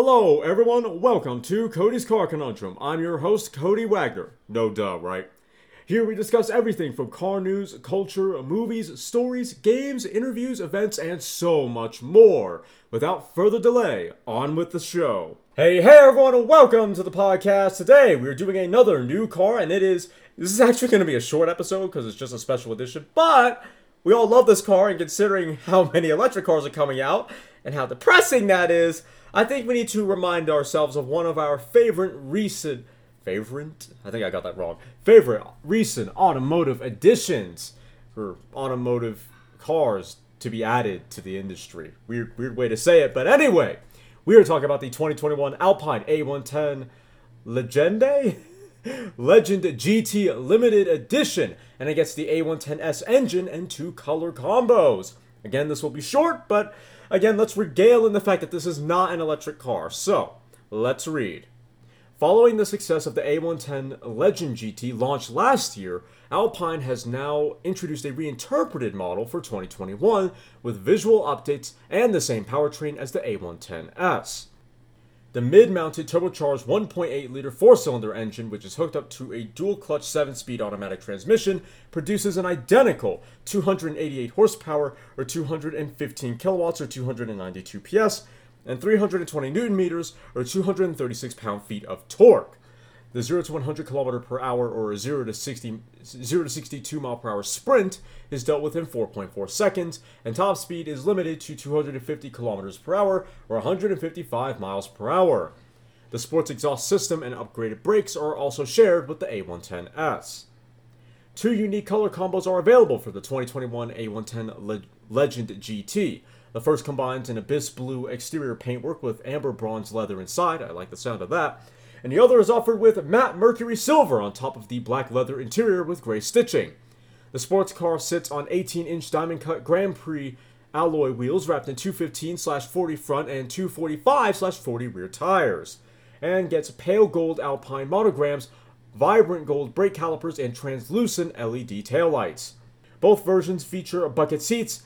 Hello, everyone. Welcome to Cody's Car Conundrum. I'm your host, Cody Wagner. No duh, right? Here we discuss everything from car news, culture, movies, stories, games, interviews, events, and so much more. Without further delay, on with the show. Hey, hey, everyone, and welcome to the podcast. Today we're doing another new car, and it is. This is actually going to be a short episode because it's just a special edition, but we all love this car, and considering how many electric cars are coming out and how depressing that is, I think we need to remind ourselves of one of our favorite recent favorite I think I got that wrong. Favorite recent automotive additions for automotive cars to be added to the industry. Weird weird way to say it, but anyway, we are talking about the 2021 Alpine A110 Legende Legend GT Limited Edition, and it gets the A110S engine and two color combos. Again, this will be short, but again, let's regale in the fact that this is not an electric car. So, let's read. Following the success of the A110 Legend GT launched last year, Alpine has now introduced a reinterpreted model for 2021 with visual updates and the same powertrain as the A110S. The mid-mounted turbocharged 1.8 liter four-cylinder engine, which is hooked up to a dual-clutch 7-speed automatic transmission, produces an identical 288 horsepower or 215 kilowatts or 292 PS and 320 newton meters or 236 pound-feet of torque. The 0 to 100 kilometer per hour or 0 to 60 0 to 62 mile per hour sprint is dealt with in 4.4 seconds, and top speed is limited to 250 kilometers per hour or 155 miles per hour. The sports exhaust system and upgraded brakes are also shared with the A110S. Two unique color combos are available for the 2021 A110 Le- Legend GT. The first combines an abyss blue exterior paintwork with amber bronze leather inside. I like the sound of that and the other is offered with matte mercury silver on top of the black leather interior with gray stitching. The sports car sits on 18-inch diamond cut Grand Prix alloy wheels wrapped in 215/40 front and 245/40 rear tires, and gets pale gold Alpine monograms, vibrant gold brake calipers, and translucent LED taillights. Both versions feature bucket seats,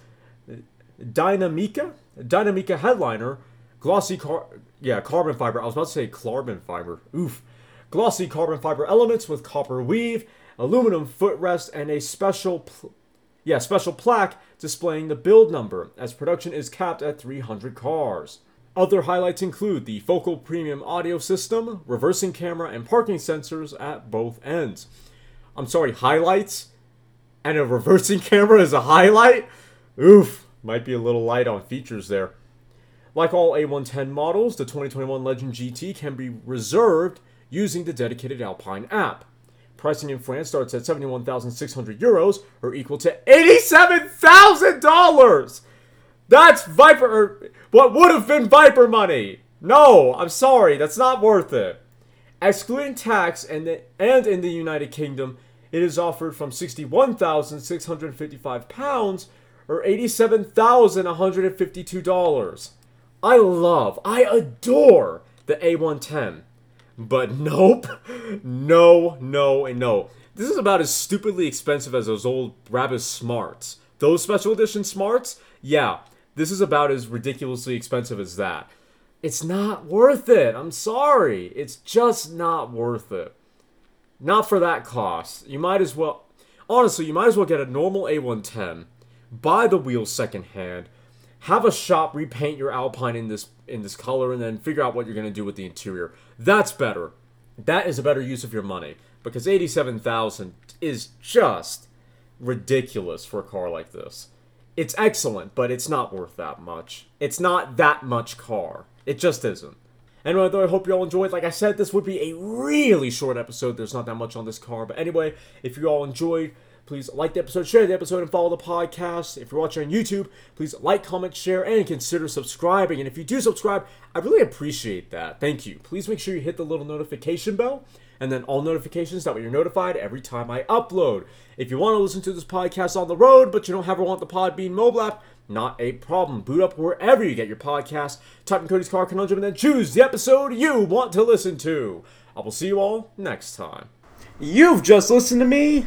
Dinamica, Dinamica headliner, glossy car yeah carbon fiber. I was about to say carbon fiber. Oof. Glossy carbon fiber elements with copper weave aluminum footrest and a special pl- yeah special plaque displaying the build number as production is capped at 300 cars. Other highlights include the focal premium audio system reversing camera and parking sensors at both ends. I'm sorry highlights? And a reversing camera is a highlight? Oof. Might be a little light on features there like all A110 models, the 2021 Legend GT can be reserved using the dedicated Alpine app. Pricing in France starts at 71,600 euros, or equal to $87,000! That's Viper, or what would have been Viper money! No, I'm sorry, that's not worth it. Excluding tax and, the, and in the United Kingdom, it is offered from 61,655 pounds, or $87,152. I love, I adore the A110. But nope, no, no, and no. This is about as stupidly expensive as those old Brabus Smarts. Those special edition Smarts, yeah, this is about as ridiculously expensive as that. It's not worth it. I'm sorry. It's just not worth it. Not for that cost. You might as well, honestly, you might as well get a normal A110, buy the wheels secondhand, have a shop repaint your Alpine in this in this color, and then figure out what you're gonna do with the interior. That's better. That is a better use of your money because eighty-seven thousand is just ridiculous for a car like this. It's excellent, but it's not worth that much. It's not that much car. It just isn't. Anyway, though, I hope you all enjoyed. Like I said, this would be a really short episode. There's not that much on this car. But anyway, if you all enjoyed, Please like the episode, share the episode, and follow the podcast. If you're watching on YouTube, please like, comment, share, and consider subscribing. And if you do subscribe, I really appreciate that. Thank you. Please make sure you hit the little notification bell and then all notifications that way you're notified every time I upload. If you want to listen to this podcast on the road, but you don't ever want the Podbean mobile app, not a problem. Boot up wherever you get your podcast, type in Cody's Car Conundrum, and then choose the episode you want to listen to. I will see you all next time. You've just listened to me